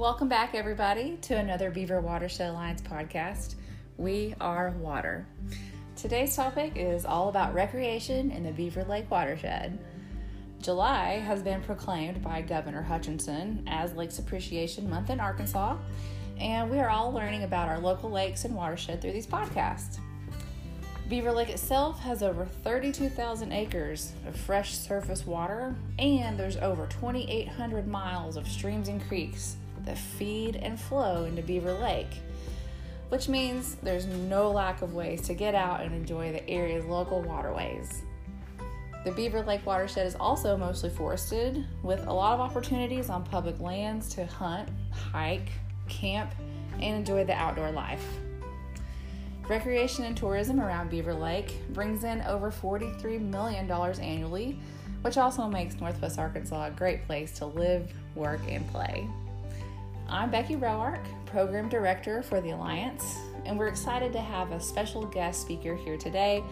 welcome back, everybody, to another Beaver Watershed Alliance podcast. We are water. Today's topic is all about recreation in the Beaver Lake watershed. July has been proclaimed by Governor Hutchinson as Lakes Appreciation Month in Arkansas, and we are all learning about our local lakes and watershed through these podcasts. Beaver Lake itself has over 32,000 acres of fresh surface water, and there's over 2,800 miles of streams and creeks that feed and flow into Beaver Lake, which means there's no lack of ways to get out and enjoy the area's local waterways. The Beaver Lake watershed is also mostly forested, with a lot of opportunities on public lands to hunt, hike, camp, and enjoy the outdoor life. Recreation and tourism around Beaver Lake brings in over $43 million annually, which also makes Northwest Arkansas a great place to live, work, and play. I'm Becky Roark, Program Director for the Alliance, and we're excited to have a special guest speaker here today,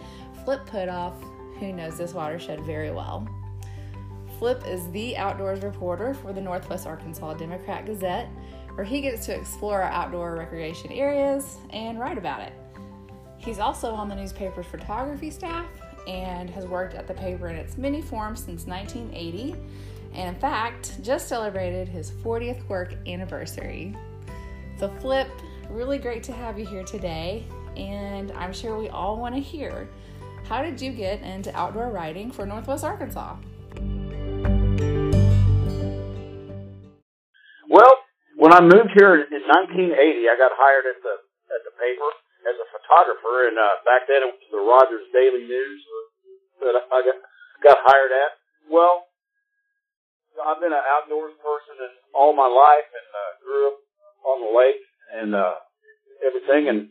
Flip Putthoff, who knows this watershed very well. Flip is the outdoors reporter for the Northwest Arkansas Democrat Gazette, where he gets to explore our outdoor recreation areas and write about it. He's also on the newspaper's photography staff and has worked at the paper in its many forms since 1980, and in fact, just celebrated his 40th work anniversary. So, Flip, really great to have you here today, and I'm sure we all want to hear how did you get into outdoor writing for Northwest Arkansas? Well, when I moved here in 1980, I got hired at the at the paper as a photographer, and uh, back then it was the Rogers Daily News that I got got hired at. Well, I've been an outdoors person all my life, and uh, grew up on the lake and uh, everything. And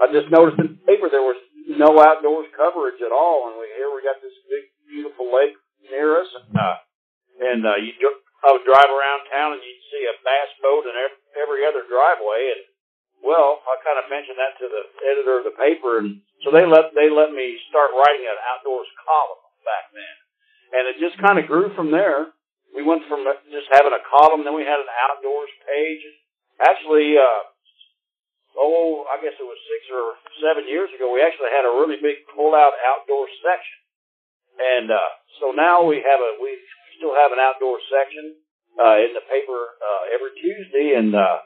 I just noticed in the paper there was no outdoors coverage at all, and we here we got this big, beautiful lake near us, and uh, and uh, you I would drive around town and you'd see a bass boat in every other driveway, and well, I kind of mentioned that to the editor of the paper, and so they let they let me start writing an outdoors column back then, and it just kind of grew from there. We went from just having a column, then we had an outdoors page. Actually, uh, oh, I guess it was six or seven years ago, we actually had a really big pull-out outdoor section, and uh, so now we have a we still have an outdoor section uh, in the paper uh, every Tuesday, and uh,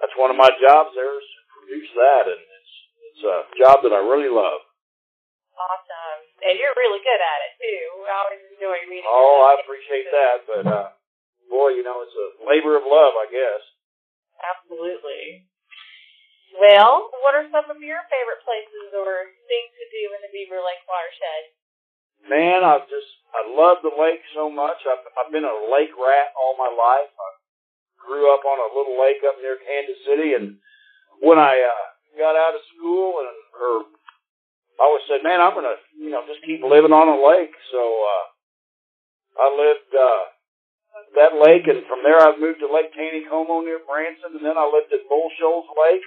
that's one of my jobs there is to produce that, and it's it's a job that I really love. Awesome, and you're really good at it too. I always enjoy reading. Oh, I appreciate that, but uh, boy, you know, it's a labor of love, I guess. Absolutely. Well, what are some of your favorite places or things to do in the Beaver Lake watershed? Man, I just I love the lake so much. I've I've been a lake rat all my life. I grew up on a little lake up near Kansas City, and when I uh, got out of school and or I always said, man, I'm gonna you know just keep living on a lake. So uh, I lived uh, that lake, and from there I moved to Lake Taneycomo near Branson, and then I lived at Bull Shoals Lake,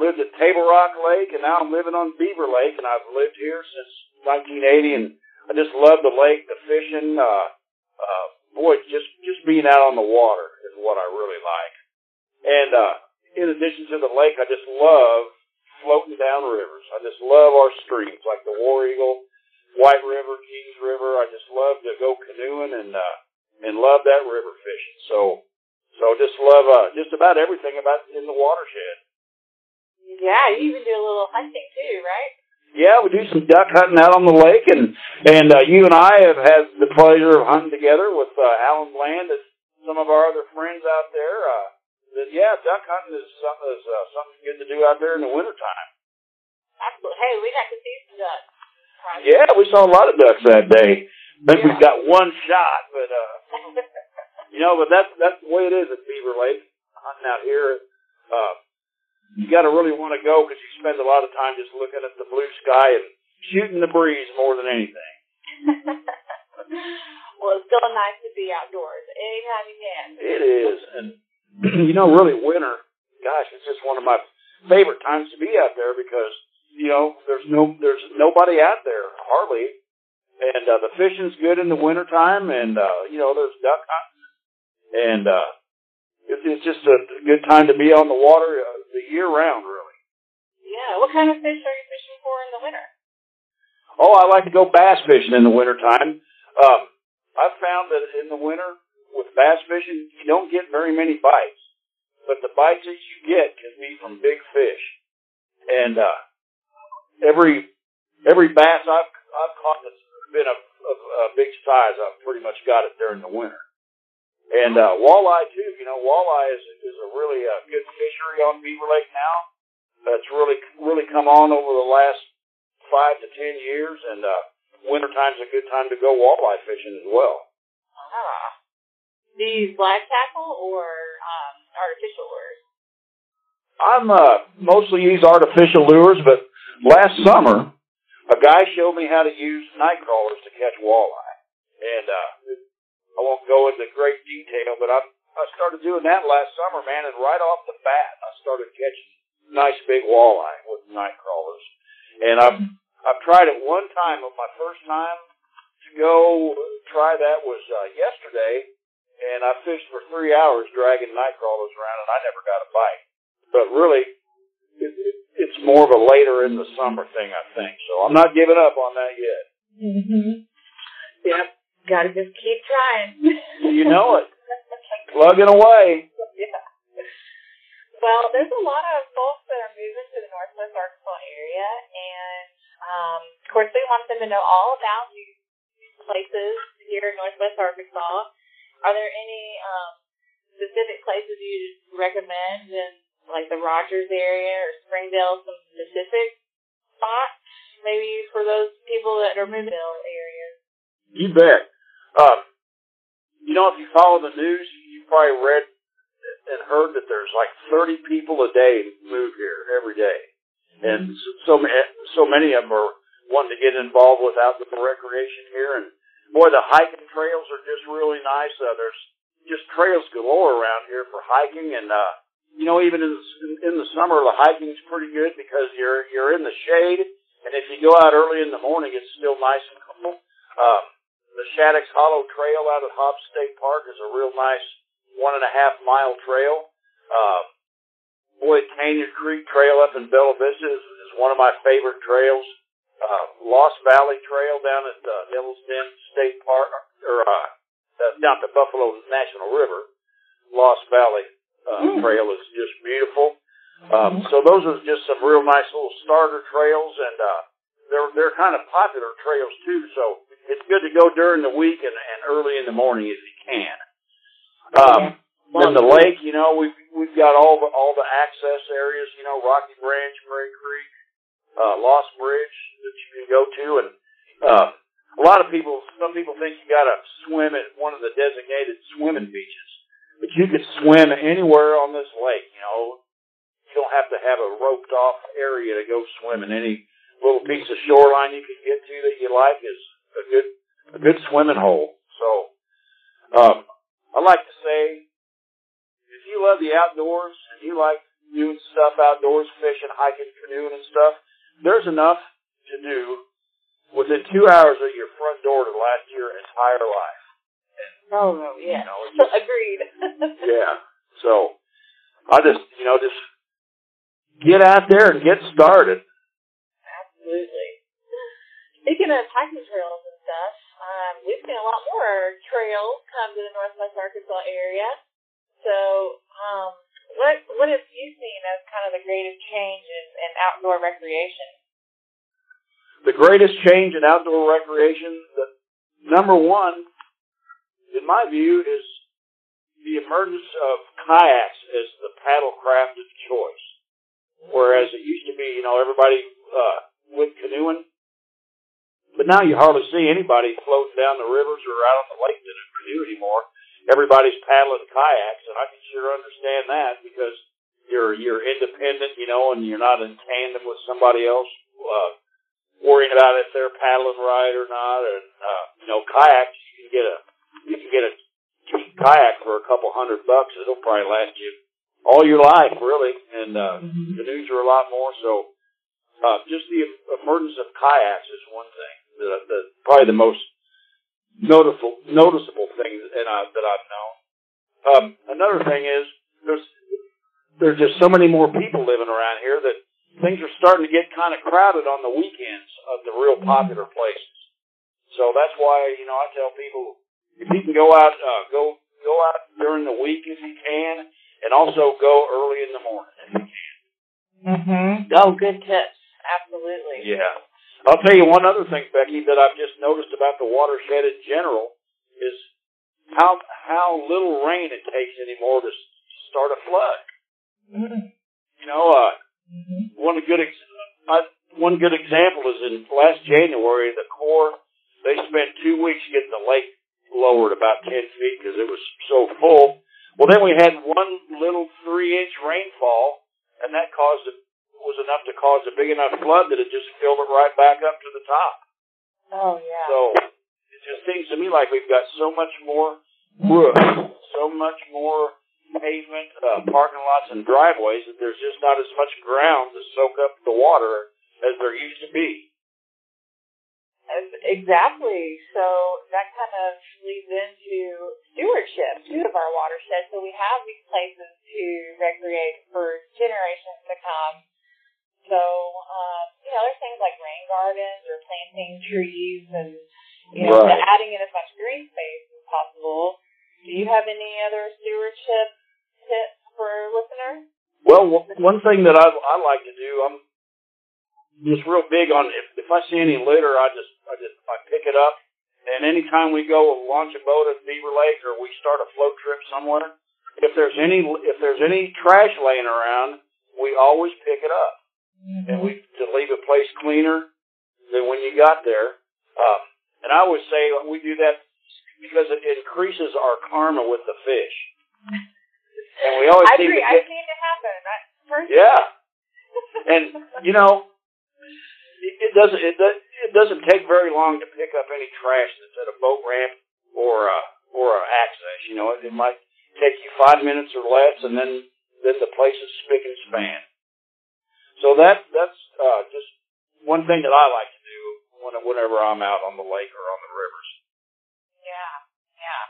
lived at Table Rock Lake, and now I'm living on Beaver Lake, and I've lived here since 1980, and I just love the lake, the fishing. Uh, uh, boy, just just being out on the water is what I really like. And uh, in addition to the lake, I just love floating down rivers. I just love our streams, like the War Eagle, White River, Kings River. I just love to go canoeing and uh, and love that river fishing. So so just love uh, just about everything about in the watershed. Yeah, you even do a little hunting too, right? Yeah, we do some duck hunting out on the lake, and and uh, you and I have had the pleasure of hunting together with uh, Alan Bland and some of our other friends out there. Uh, that yeah, duck hunting is something is uh, something good to do out there in the wintertime. Absolutely. Hey, we got to see some ducks. Yeah, we saw a lot of ducks that day. I think yeah. we've got one shot, but uh, you know, but that's that's the way it is at Beaver Lake hunting out here. Uh, you got to really want to go because you spend a lot of time just looking at the blue sky and shooting the breeze more than anything. well, it's still nice to be outdoors anytime you can. It is, and you know, really winter. Gosh, it's just one of my favorite times to be out there because you know there's no there's nobody out there hardly, and uh, the fishing's good in the wintertime, and uh, you know there's duck hunting, and uh, it, it's just a good time to be on the water uh, the year round, really. Yeah. What kind of fish are you fishing for in the winter? Oh, I like to go bass fishing in the wintertime. Um, I've found that in the winter with bass fishing, you don't get very many bites, but the bites that you get can be from big fish. And uh, every every bass I've I've caught that's been a, a, a big size, I've pretty much got it during the winter. And uh, walleye too. You know, walleye is is a really uh, good fishery on Beaver Lake now. That's really really come on over the last five to ten years, and uh, wintertime's a good time to go walleye fishing as well. Ah. Do you use black tackle or um, artificial lures? I'm uh, mostly use artificial lures, but last summer a guy showed me how to use night crawlers to catch walleye, and uh, I won't go into great detail, but I I started doing that last summer, man, and right off the bat I started catching nice big walleye with night crawlers, and I've I've tried it one time, but my first time to go try that was uh, yesterday, and I fished for three hours dragging night crawlers around, and I never got a bite. But really, more of a later in the summer thing, I think. So I'm not giving up on that yet. Mm-hmm. Yep. Gotta just keep trying. You know it. Plugging away. yeah. Well, there's a lot of folks that are moving to the Northwest Arkansas area, and um, of course, we want them to know all about these places here in Northwest Arkansas. Are there any um, specific places you recommend in like the Rogers area or Springdale, some specific spots maybe for those people that are moving to areas? You bet. Um, you know, if you follow the news, you probably read and heard that there's like 30 people a day move here every day, and so so many of them are wanting to get involved with outdoor recreation here. And boy, the hiking trails are just really nice. Uh, there's just trails galore around here for hiking, and uh, you know, even in in the summer, the hiking's pretty good because you're you're in the shade, and if you go out early in the morning, it's still nice and cool. Um, the Shaddox Hollow Trail out at Hobbs State Park is a real nice one and a half mile trail. Um, Boyd Canyon Creek Trail up in Bella Vista is, is one of my favorite trails. Uh, Lost Valley Trail down at uh, Devil's Den State Park, or uh, down to Buffalo National River. Lost Valley uh, mm. trail is just beautiful. Um, so those are just some real nice little starter trails, and uh, they're they're kind of popular trails too. So it's good to go during the week and, and early in the morning if you can. Um, then the lake, you know, we've we've got all the all the access areas, you know, Rocky Branch, Prairie Creek, uh, Lost Bridge that you can go to, and uh, a lot of people, some people think you got to swim at one of the designated swimming beaches, but you can swim anywhere on this lake. You know, you don't have to have a roped off area to go swimming. Any little piece of shoreline you can get to that you like is a good a good swimming hole. So, um, I like to say, if you love the outdoors and you like doing stuff outdoors, fishing, hiking, canoeing, and stuff, there's enough to do within two hours of your front door to last your entire life. Oh, no, yeah. You know, just, Agreed. yeah. So, I just, you know, just get out there and get started. Absolutely. Speaking of hiking trails and stuff, um, we've seen a lot more trails come to the Northwest Arkansas area. So, um, what what have you seen as kind of the greatest change in, in outdoor recreation? The greatest change in outdoor recreation, the number one, in my view, is the emergence of kayaks as the paddle craft of choice. Whereas it used to be, you know, everybody uh, went canoeing but now you hardly see anybody floating down the rivers or out on the lake in a canoe anymore. Everybody's paddling kayaks, and I can sure understand that because you're you're independent, you know, and you're not in tandem with somebody else, uh, worrying about if they're paddling right or not. And uh, you know, kayaks you can get a you can get a cheap kayak for a couple hundred bucks. It'll probably last you all your life, really. And uh, mm-hmm. canoes are a lot more. So uh, just the emergence of kayaks is one thing the, the probably the most noticeable noticeable thing that, I, that I've known. Um, another thing is there's there's just so many more people living around here that things are starting to get kind of crowded on the weekends of the real popular places. So that's why you know I tell people if you can go out, uh, go go out during the week if you can, and also go early in the morning if you can. Mm-hmm. Oh, good tips. Absolutely. Yeah. I'll tell you one other thing, Becky, that I've just noticed about the watershed in general is how how little rain it takes anymore to start a flood. Mm-hmm. You know, uh, Mm-hmm. one good ex- uh, one good example is in last January, the Corps they spent two weeks getting the lake lowered about ten feet because it was so full. Well, then we had one little three inch rainfall, and that caused it was enough to cause a big enough flood that it just filled it right back up to the top. Oh yeah. So it just seems to me like we've got so much more roof, so much more pavement, uh, parking lots, and driveways that there's just not as much ground to soak up the water as there used to be. Exactly. So that kind of leads into stewardship too of our watershed. So we have these places to recreate for generations to come. So um, you know, there's things like rain gardens or planting trees and you know, Right. adding in as much green space as possible. Do you have any other stewardship tips for listeners? Well, one thing that I, I like to do, I'm just real big on if, if I see any litter, I just I just I pick it up, and anytime we go launch a boat at Beaver Lake or we start a float trip somewhere, if there's any if there's any trash laying around, we always pick it up, and we to leave a place cleaner than when you got there. Um, and I always say we do that because it increases our karma with the fish. And we always I seem agree. to I've seen it happen. I, personally. yeah. And you know, it, it doesn't it, it doesn't take very long to pick up any trash that's at a boat ramp or a or a access. You know, it, it might take you five minutes or less, and then then the place is spick and span. So that that's uh, just one thing that I like to do when, whenever I'm out on the lake or on the rivers. Yeah, yeah.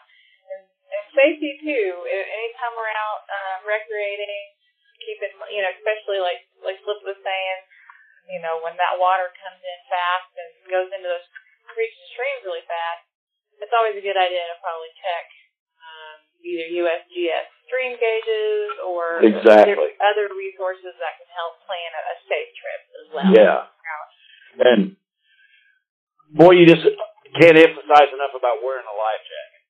And, and safety too. Anytime we're out uh, recreating, keeping you know, especially like like Flip was saying, you know, when that water comes in fast and goes into those creeks and streams really fast, it's always a good idea to probably check um, either USGS stream gauges or Exactly. other resources that can help plan a, a safe trip as well. Yeah. And boy, you just can't emphasize enough about wearing a life jacket.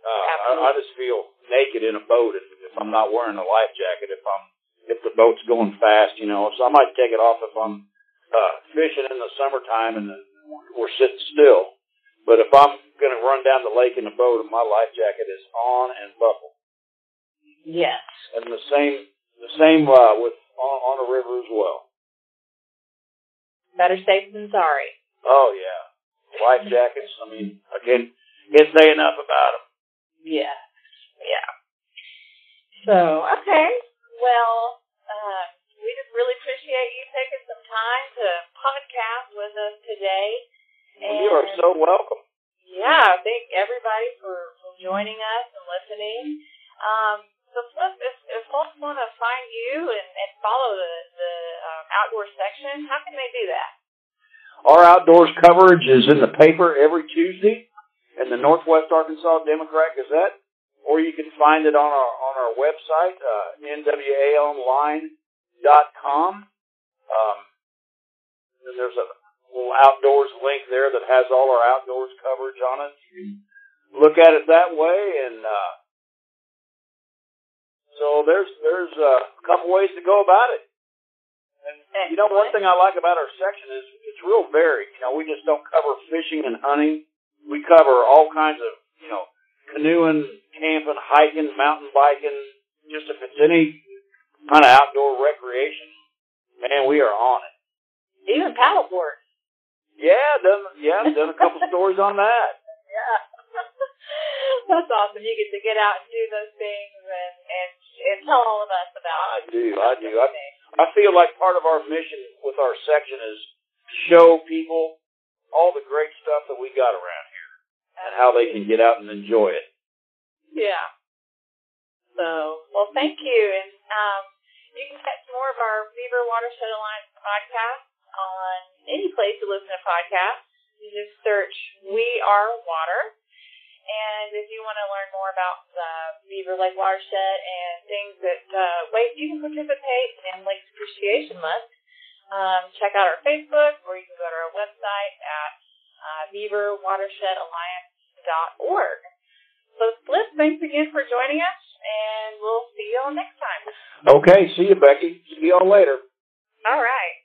Uh, I, I just feel naked in a boat if, if I'm not wearing a life jacket. If I'm if the boat's going fast, you know, so I might take it off if I'm uh, fishing in the summertime and we're sitting still. But if I'm going to run down the lake in a boat, my life jacket is on and buckled. Yes. And the same the same uh, with on, on a river as well. Better safe than sorry. Oh yeah, life jackets. I mean, I can't can't say enough about them. Yeah. Yeah. So, okay. Well, uh, we just really appreciate you taking some time to podcast with us today. And you are so welcome. yeah, thank everybody for, for joining us and listening. Um, so, Flip, if, if folks want to find you and, and follow the, the um, outdoor section, how can they do that? Our outdoors coverage is in the paper every Tuesday in the Northwest Arkansas Democrat Gazette, or you can find it on our our website, uh, nwaonline.com. Um, and there's a little outdoors link there that has all our outdoors coverage on it. You can look at it that way, and uh, so there's there's a couple ways to go about it. And you know, one thing I like about our section is it's real varied. You know, we just don't cover fishing and hunting. We cover all kinds of, you know, canoeing, camping, hiking, mountain biking. Just if it's any kind of outdoor recreation, man, we are on it. Even paddleboard. Yeah, done. Yeah, done a couple stories on that. Yeah. That's awesome. You get to get out and do those things and, and, and tell all of us about I do. I do. I. I feel like part of our mission with our section is show people all the great stuff that we got around and how they can get out and enjoy it. Yeah. So, well, thank you. And um, you can catch more of our Beaver Watershed Alliance podcast on any place you listen to podcasts. You just search We Are Water. And if you want to learn more about the Beaver Lake Watershed and things that uh, ways you can participate in Lake Appreciation Month, um, check out our Facebook or you can go to our website at uh, So, Flip, thanks again for joining us, and we'll see you all next time. Okay, see you, Becky. See y'all later. All right.